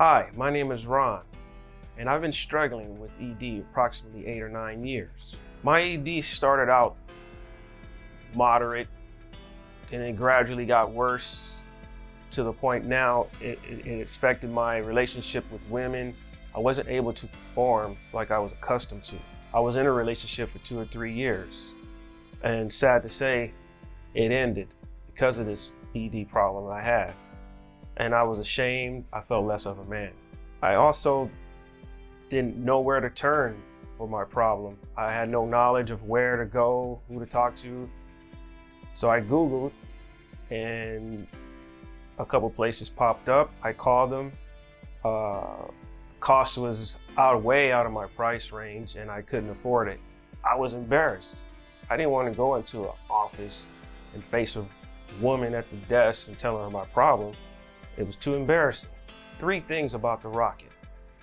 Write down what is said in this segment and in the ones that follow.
Hi, my name is Ron, and I've been struggling with ED approximately eight or nine years. My ED started out moderate and it gradually got worse to the point now it, it, affected my relationship with women. I wasn't able to perform like I was accustomed to. I was in a relationship for two or three years, and sad to say, it ended because of this ED problem I had. And I was ashamed, I felt less of a man. I also didn't know where to turn for my problem. I had no knowledge of where to go, who to talk to. So I Googled and a couple places popped up. I called them. Uh, cost was out way out of my price range and I couldn't afford it. I was embarrassed. I didn't want to go into an office and face a woman at the desk and tell her my problem. It was too embarrassing. Three things about the Rocket.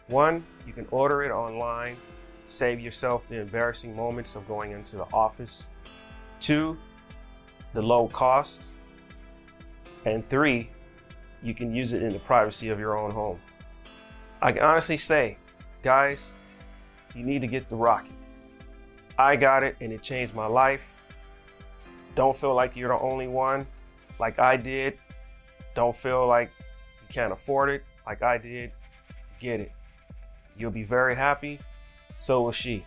One, you can order it online, save yourself the embarrassing moments of going into the office. Two, the low cost. And three, you can use it in the privacy of your own home. I can honestly say, guys, you need to get the Rocket. I got it and it changed my life. Don't feel like you're the only one like I did. Don't feel like you can't afford it like I did. Get it. You'll be very happy. So will she.